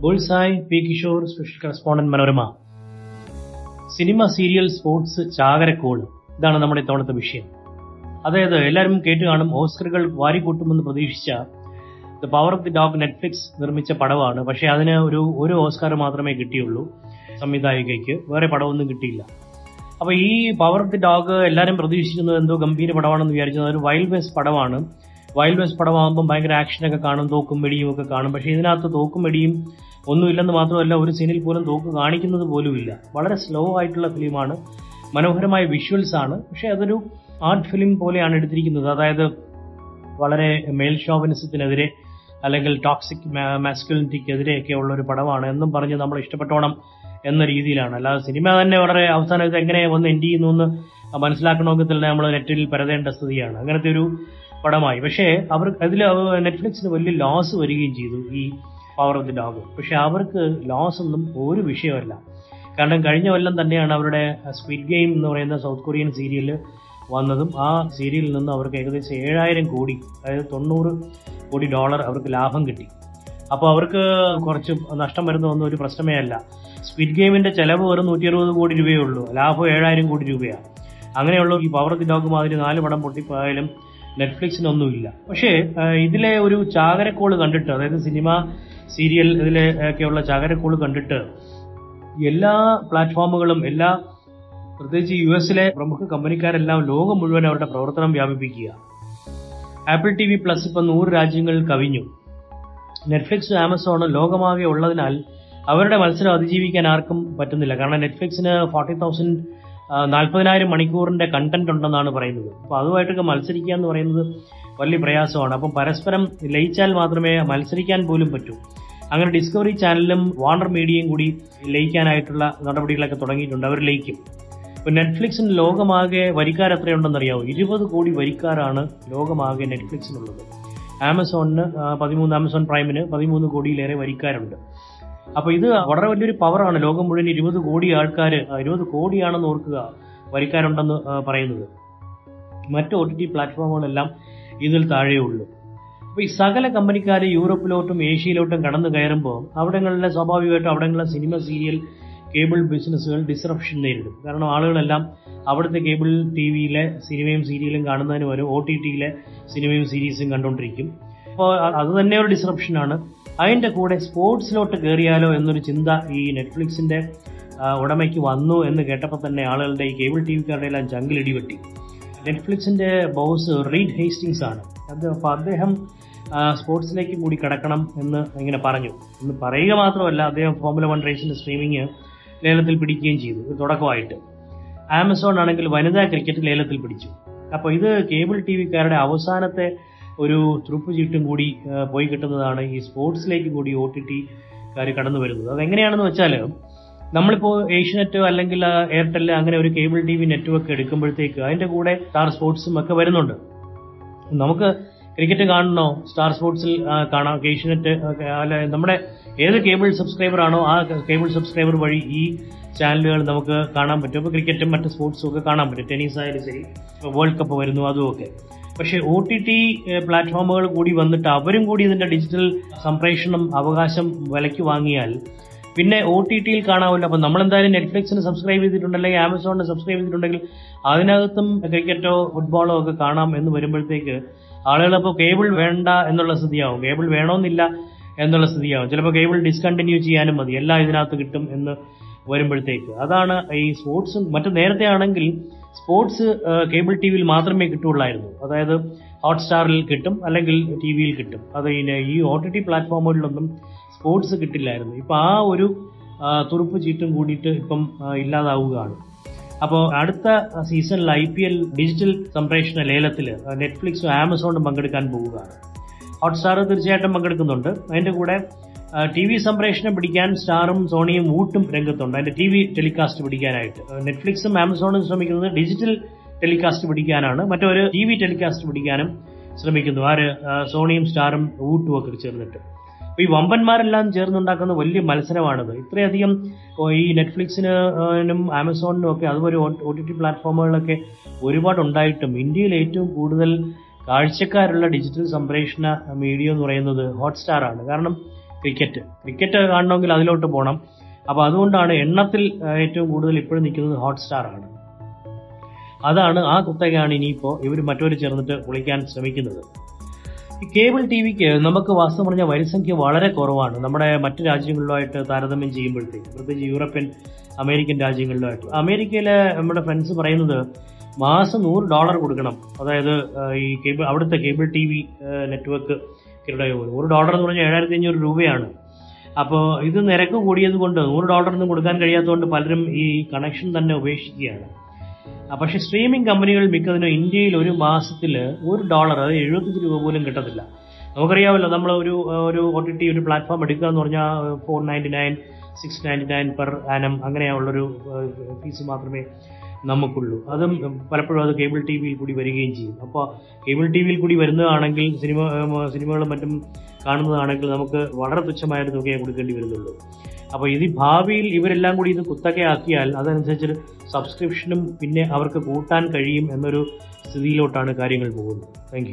Bullseye P Kishore special correspondent Manorama. Cinema serial sports ചാകരക്കോൾ ഇതാണ് നമ്മുടെ ഇത്തവണത്തെ വിഷയം. അതായത് എല്ലാവരും കേട്ട് കാണും ഓസ്കറുകൾ വാരിക്കൂട്ടുമെന്ന് പ്രതീക്ഷിച്ച the power of the dog Netflix നിർമ്മിച്ച പടമാണ്. പക്ഷേ അതിന് ഒരു ഒരു ഓസ്കാർ മാത്രമേ കിട്ടിയുള്ളൂ സംവിധായികയ്ക്ക്. വേറെ പടമൊന്നും കിട്ടിയില്ല. അപ്പൊ ഈ പവർ ഓഫ് ദി ഡോഗ് എല്ലാവരും പ്രതീക്ഷിക്കുന്നത് എന്തോ ഗംഭീര പടമാണെന്ന് വിചാരിച്ചത് ഒരു വൈൽഡ് വെസ്റ്റ് പടമാണ്. വൈൽഡ് വെസ്റ്റ് പടമാകുമ്പോൾ ഭയങ്കര ആക്ഷനൊക്കെ കാണും തോക്കും വെടിയും ഒക്കെ കാണും. പക്ഷേ ഇതിനകത്ത് തോക്കും വെടിയും ഒന്നുമില്ലെന്ന് മാത്രമല്ല ഒരു സീനിൽ പോലും തോക്ക് കാണിക്കുന്നത് പോലുമില്ല. വളരെ സ്ലോ ആയിട്ടുള്ള ഫിലിമാണ് മനോഹരമായ വിഷ്വൽസ് ആണ്. പക്ഷേ അതൊരു ആർട്ട് ഫിലിം പോലെയാണ് എടുത്തിരിക്കുന്നത്. അതായത് വളരെ മെയിൽ ഷോവനിസത്തിനെതിരെ അല്ലെങ്കിൽ ടോക്സിക് മാസ്കുലിറ്റിക്കെതിരെയൊക്കെ ഉള്ള ഒരു പടമാണ്. എന്നും പറഞ്ഞ് നമ്മൾ ഇഷ്ടപ്പെട്ടോണം എന്ന രീതിയിലാണ്. അല്ലാതെ സിനിമ തന്നെ വളരെ അവസാനം ഇത് എങ്ങനെ വന്ന് എൻഡ് ചെയ്യുന്നു എന്ന് മനസ്സിലാക്കണമെങ്കിൽ തന്നെ നമ്മൾ നെറ്റിൽ പരതേണ്ട സ്ഥിതിയാണ്. അങ്ങനത്തെ ഒരു പടമായി. പക്ഷേ അവർ അതിൽ നെറ്റ്ഫ്ലിക്സിന് വലിയ ലോസ് വരികയും ചെയ്തു ഈ പവർ ഓഫ് ദി ഡോഗ് പക്ഷെ അവർക്ക് ലോസ് ഒന്നും ഒരു വിഷയമല്ല. കാരണം കഴിഞ്ഞ കൊല്ലം തന്നെയാണ് അവരുടെ സ്ക്വിഡ് ഗെയിം എന്ന് പറയുന്ന സൗത്ത് കൊറിയൻ സീരിയൽ വന്നതും. ആ സീരിയലിൽ നിന്ന് അവർക്ക് ഏകദേശം ഏഴായിരം കോടി അതായത് തൊണ്ണൂറ് കോടി ഡോളർ അവർക്ക് ലാഭം കിട്ടി. അപ്പോൾ അവർക്ക് കുറച്ച് നഷ്ടം വരുന്നതൊന്നും ഒരു പ്രശ്നമേ അല്ല. സ്ക്വിഡ് ഗെയിമിന്റെ ചിലവ് വെറും നൂറ്റി അറുപത് കോടി രൂപയേ ഉള്ളൂ. ലാഭം ഏഴായിരം കോടി രൂപയാണ്. അങ്ങനെയുള്ള ഈ പവർ ഓഫ് ദി ഡോഗ് മാതിരി നാല് പടം പൊട്ടിപ്പോയാലും നെറ്റ്ഫ്ലിക്സിനൊന്നുമില്ല. പക്ഷേ ഇതിലെ ഒരു ചാകരക്കോൾ കണ്ടിട്ട് അതായത് സിനിമ സീരിയൽ ഇതിലെ ഒക്കെയുള്ള ചാകരക്കോൾ കണ്ടിട്ട് എല്ലാ പ്ലാറ്റ്ഫോമുകളും എല്ലാ പ്രത്യേകിച്ച് യു എസിലെ പ്രമുഖ കമ്പനിക്കാരെല്ലാം ലോകം മുഴുവൻ അവരുടെ പ്രവർത്തനം വ്യാപിപ്പിക്കുക. ആപ്പിൾ ടി വി പ്ലസ് ഇപ്പം നൂറ് രാജ്യങ്ങളിൽ കവിഞ്ഞു. നെറ്റ്ഫ്ലിക്സും ആമസോണും ലോകമാകെ ഉള്ളതിനാൽ അവരുടെ മത്സരം അതിജീവിക്കാൻ ആർക്കും പറ്റുന്നില്ല. കാരണം നെറ്റ്ഫ്ലിക്സിന് ഫോർട്ടി തൗസൻഡ് നാൽപ്പതിനായിരം മണിക്കൂറിന്റെ കണ്ടന്റ് ഉണ്ടെന്നാണ് പറയുന്നത്. അപ്പോൾ അതുമായിട്ടൊക്കെ മത്സരിക്കുക എന്ന് പറയുന്നത് വലിയ പ്രയാസമാണ്. അപ്പം പരസ്പരം ലയിച്ചാൽ മാത്രമേ മത്സരിക്കാൻ പോലും പറ്റൂ. അങ്ങനെ ഡിസ്കവറി ചാനലും വാണ്ടർ മീഡിയയും കൂടി ലയിക്കാനായിട്ടുള്ള നടപടികളൊക്കെ തുടങ്ങിയിട്ടുണ്ട്. അവർ ലയിക്കും. ഇപ്പൊ നെറ്റ്ഫ്ലിക്സിന് ലോകമാകെ വരിക്കാർ എത്രയുണ്ടെന്നറിയാമോ ഇരുപത് കോടി വരിക്കാരാണ് ലോകമാകെ നെറ്റ്ഫ്ലിക്സിനുള്ളത് ആമസോണിന് പതിമൂന്ന് ആമസോൺ പ്രൈമിന് പതിമൂന്ന് കോടിയിലേറെ വരിക്കാരുണ്ട്. അപ്പൊ ഇത് വളരെ വലിയൊരു പവറാണ്. ലോകം മുഴുവൻ ഇരുപത് കോടി ആൾക്കാർ ഇരുപത് കോടിയാണെന്ന് ഓർക്കുക വരിക്കാരുണ്ടെന്ന് പറയുന്നത്. മറ്റ് ഒ ടി ടി പ്ലാറ്റ്ഫോമുകളെല്ലാം ഇതിൽ താഴെയുള്ളൂ അപ്പൊ ഈ സകല കമ്പനിക്കാർ യൂറോപ്പിലോട്ടും ഏഷ്യയിലോട്ടും കടന്നു കയറുമ്പോൾ അവിടങ്ങളിലെ സ്വാഭാവികമായിട്ടും അവിടങ്ങളിലെ സിനിമ സീരിയൽ കേബിൾ ബിസിനസ്സുകൾ ഡിസ്റപ്ഷൻ നേരിടും. കാരണം ആളുകളെല്ലാം അവിടുത്തെ കേബിൾ ടി വിയിലെ സിനിമയും സീരിയലും കാണുന്നതിന് പകരം ഒ ടി ടിയിലെ സിനിമയും സീരീസും കണ്ടുകൊണ്ടിരിക്കും. അപ്പോൾ അത് തന്നെ ഒരു ഡിസ്റപ്ഷനാണ് അതിന്റെ കൂടെ സ്പോർട്സിലോട്ട് കയറിയാലോ എന്നൊരു ചിന്ത ഈ നെറ്റ്ഫ്ലിക്സിന്റെ ഉടമയ്ക്ക് വന്നു എന്ന് കേട്ടപ്പോൾ തന്നെ ആളുകളുടെ ഈ കേബിൾ ടി വിക്കാരുടെ എല്ലാം ചങ്കിലിടിവെട്ടി നെറ്റ്ഫ്ലിക്സിന്റെ ബോസ് റീഡ് ഹേസ്റ്റിങ്സ് ആണ്. അത് അപ്പോൾ അദ്ദേഹം സ്പോർട്സിലേക്ക് കൂടി കിടക്കണം എന്ന് ഇങ്ങനെ പറഞ്ഞു. എന്ന് പറയുക മാത്രമല്ല അദ്ദേഹം ഫോമുല വൺ റേസിന്റെ സ്ട്രീമിങ് ലേലത്തിൽ പിടിക്കുകയും ചെയ്തു. തുടക്കമായിട്ട്. ആമസോൺ ആണെങ്കിൽ വനിതാ ക്രിക്കറ്റ് ലേലത്തിൽ പിടിച്ചു. അപ്പോൾ ഇത് കേബിൾ ടി വിക്കാരുടെ അവസാനത്തെ ഒരു തുറുപ്പ് ചീട്ടും കൂടി പോയി കിട്ടുന്നതാണ് ഈ സ്പോർട്സിലേക്ക് കൂടി ഒ ടി ടി ടിക്കാർ കടന്നു വരുന്നത്. അതെങ്ങനെയാണെന്ന് വെച്ചാൽ നമ്മളിപ്പോൾ ഏഷ്യനെറ്റ് അല്ലെങ്കിൽ എയർടെൽ അങ്ങനെ ഒരു കേബിൾ ടി വി നെറ്റ്വർക്ക് എടുക്കുമ്പോഴത്തേക്ക് അതിന്റെ കൂടെ സ്റ്റാർ സ്പോർട്സും ഒക്കെ വരുന്നുണ്ട്. നമുക്ക് ക്രിക്കറ്റ് കാണണോ? സ്റ്റാർ സ്പോർട്സിൽ കാണാം. ഏഷ്യനെറ്റ് അല്ല നമ്മുടെ ഏത് കേബിൾ സബ്സ്ക്രൈബർ ആണോ ആ കേബിൾ സബ്സ്ക്രൈബർ വഴി ഈ ചാനലുകൾ നമുക്ക് കാണാൻ പറ്റും. അപ്പോൾ ക്രിക്കറ്റും മറ്റ് സ്പോർട്സും ഒക്കെ കാണാൻ പറ്റും. ടെന്നീസ് ആയാലും ശരി വേൾഡ് കപ്പ് വരുന്നു അതുമൊക്കെ പക്ഷേ ഒ ടി ടി പ്ലാറ്റ്ഫോമുകൾ കൂടി വന്നിട്ട് അവരും കൂടി ഇതിന്റെ ഡിജിറ്റൽ സംപ്രേഷണം അവകാശം വിലയ്ക്ക് വാങ്ങിയാൽ പിന്നെ ഒ ടി ടിയിൽ കാണാമല്ലോ. അപ്പം നമ്മളെന്തായാലും നെറ്റ്ഫ്ലിക്സിന് സബ്സ്ക്രൈബ് ചെയ്തിട്ടുണ്ടെങ്കിൽ ആമസോണിന് സബ്സ്ക്രൈബ് ചെയ്തിട്ടുണ്ടെങ്കിൽ അതിനകത്തും ക്രിക്കറ്റോ ഫുട്ബോളോ ഒക്കെ കാണാം എന്ന് വരുമ്പോഴത്തേക്ക് ആളുകൾ അപ്പോൾ കേബിൾ വേണ്ട എന്നുള്ള സ്ഥിതിയാവും. കേബിൾ വേണമെന്നില്ല എന്നുള്ള സ്ഥിതിയാവും. ചിലപ്പോൾ കേബിൾ ഡിസ്കണ്ടിന്യൂ ചെയ്യാനും മതി. എല്ലാം ഇതിനകത്ത് കിട്ടും എന്ന് വരുമ്പോഴത്തേക്ക്. അതാണ് ഈ സ്പോർട്സും മറ്റു നേരത്തെ ആണെങ്കിൽ സ്പോർട്സ് കേബിൾ ടി വിയിൽ മാത്രമേ കിട്ടുള്ളായിരുന്നു അതായത് ഹോട്ട്സ്റ്റാറിൽ കിട്ടും അല്ലെങ്കിൽ ടി വിയിൽ കിട്ടും. അത് ഈ ഒ ടി ടി പ്ലാറ്റ്ഫോമുകളിലൊന്നും സ്പോർട്സ് കിട്ടില്ലായിരുന്നു. ഇപ്പം ആ ഒരു തുറുപ്പ് ചീട്ടും കൂടിയിട്ട് ഇപ്പം ഇല്ലാതാവുകയാണ്. അപ്പോൾ അടുത്ത സീസണിൽ ഐ പി എൽ ഡിജിറ്റൽ സംപ്രേഷണ ലേലത്തിൽ നെറ്റ്ഫ്ലിക്സും ആമസോണും പങ്കെടുക്കാൻ പോവുകയാണ്. ഹോട്ട്സ്റ്റാർ തീർച്ചയായിട്ടും പങ്കെടുക്കുന്നുണ്ട്. അതിന്റെ കൂടെ ടി വി സംപ്രേഷണം പിടിക്കാൻ സ്റ്റാറും സോണിയും വൂട്ടും രംഗത്തുണ്ട്. അതിന്റെ ടി വി ടെലികാസ്റ്റ് പിടിക്കാനായിട്ട്. നെറ്റ്ഫ്ലിക്സും ആമസോണും ശ്രമിക്കുന്നത് ഡിജിറ്റൽ ടെലികാസ്റ്റ് പിടിക്കാനാണ്. മറ്റൊരു ടി വി ടെലികാസ്റ്റ് പിടിക്കാനും ശ്രമിക്കുന്നു. ആര്? സോണിയും സ്റ്റാറും വൂട്ടും ഒക്കെ ചേർന്നിട്ട്. ഈ വമ്പന്മാരെല്ലാം ചേർന്നുണ്ടാക്കുന്ന വലിയ മത്സരമാണിത്. ഇത്രയധികം ഈ നെറ്റ്ഫ്ലിക്സിനും ആമസോണിനും ഒക്കെ അതുപോലെ ഒ ടി ടി പ്ലാറ്റ്ഫോമുകളിലൊക്കെ ഒരുപാട് ഉണ്ടായിട്ടും ഇന്ത്യയിൽ ഏറ്റവും കൂടുതൽ കാഴ്ചക്കാരുള്ള ഡിജിറ്റൽ സംപ്രേഷണ മീഡിയ എന്ന് പറയുന്നത് ഹോട്ട്സ്റ്റാർ ആണ് കാരണം ക്രിക്കറ്റ്. ക്രിക്കറ്റ് കാണണമെങ്കിൽ അതിലോട്ട് പോകണം അപ്പോൾ അതുകൊണ്ടാണ് എണ്ണത്തിൽ ഏറ്റവും കൂടുതൽ ഇപ്പോഴും നിൽക്കുന്നത് ഹോട്ട്സ്റ്റാർ ആണ്. അതാണ് ആ കുത്തകയാണ് ഇനിയിപ്പോൾ ഇവർ മറ്റൊരു ചേർന്നിട്ട് വിളിക്കാൻ ശ്രമിക്കുന്നത്. ഈ കേബിൾ ടി വിക്ക് നമുക്ക് വാസ്തവം പറഞ്ഞ വരിസംഖ്യ വളരെ കുറവാണ്. നമ്മുടെ മറ്റ് രാജ്യങ്ങളിലുമായിട്ട് താരതമ്യം ചെയ്യുമ്പോഴത്തേക്ക് പ്രത്യേകിച്ച് യൂറോപ്യൻ അമേരിക്കൻ രാജ്യങ്ങളിലുമായിട്ട് അമേരിക്കയിലെ നമ്മുടെ ഫ്രണ്ട്സ് പറയുന്നത് മാസം നൂറ് ഡോളർ കൊടുക്കണം. അതായത് ഈ കേബിൾ അവിടുത്തെ കേബിൾ ടി വി നെറ്റ്വർക്ക് നൂറ് ഡോളർ എന്ന് പറഞ്ഞാൽ ഏഴായിരത്തി അഞ്ഞൂറ് രൂപയാണ്. അപ്പോൾ ഇത് നിരക്ക് കൂടിയത് കൊണ്ട് നൂറ് ഡോളറൊന്നും കൊടുക്കാൻ കഴിയാത്തതുകൊണ്ട് പലരും ഈ കണക്ഷൻ തന്നെ ഉപേക്ഷിക്കുകയാണ്. പക്ഷേ സ്ട്രീമിംഗ് കമ്പനികൾ മിക്കതിനും ഇന്ത്യയിൽ ഒരു മാസത്തിൽ ഒരു ഡോളർ അതായത് എഴുപത്തഞ്ച് രൂപ പോലും കിട്ടത്തില്ല. നമുക്കറിയാമല്ലോ നമ്മൾ ഒരു ഒരു ഒ ടി ടി ഒരു പ്ലാറ്റ്ഫോം എടുക്കുക എന്ന് പറഞ്ഞാൽ four ninety nine six ninety nine per annum അങ്ങനെയുള്ളൊരു ഫീസ് മാത്രമേ നമുക്കുള്ളൂ. അതും പലപ്പോഴും അത് കേബിൾ ടി വിയിൽ കൂടി വരികയും ചെയ്യും. അപ്പോൾ കേബിൾ ടി വിയിൽ കൂടി വരുന്നതാണെങ്കിൽ സിനിമ സിനിമകളും മറ്റും കാണുന്നതാണെങ്കിൽ നമുക്ക് വളരെ തുച്ഛമായ ഒരു തുകയെ കൊടുക്കേണ്ടി വരുന്നുള്ളൂ. അപ്പോൾ ഇത് ഭാവിയിൽ ഇവരെല്ലാം കൂടി ഇത് കുത്തകയാക്കിയാൽ അതനുസരിച്ച് സബ്സ്ക്രിപ്ഷനും പിന്നെ അവർക്ക് കൂട്ടാൻ കഴിയും എന്നൊരു സ്ഥിതിയിലോട്ടാണ് കാര്യങ്ങൾ പോകുന്നത്. താങ്ക്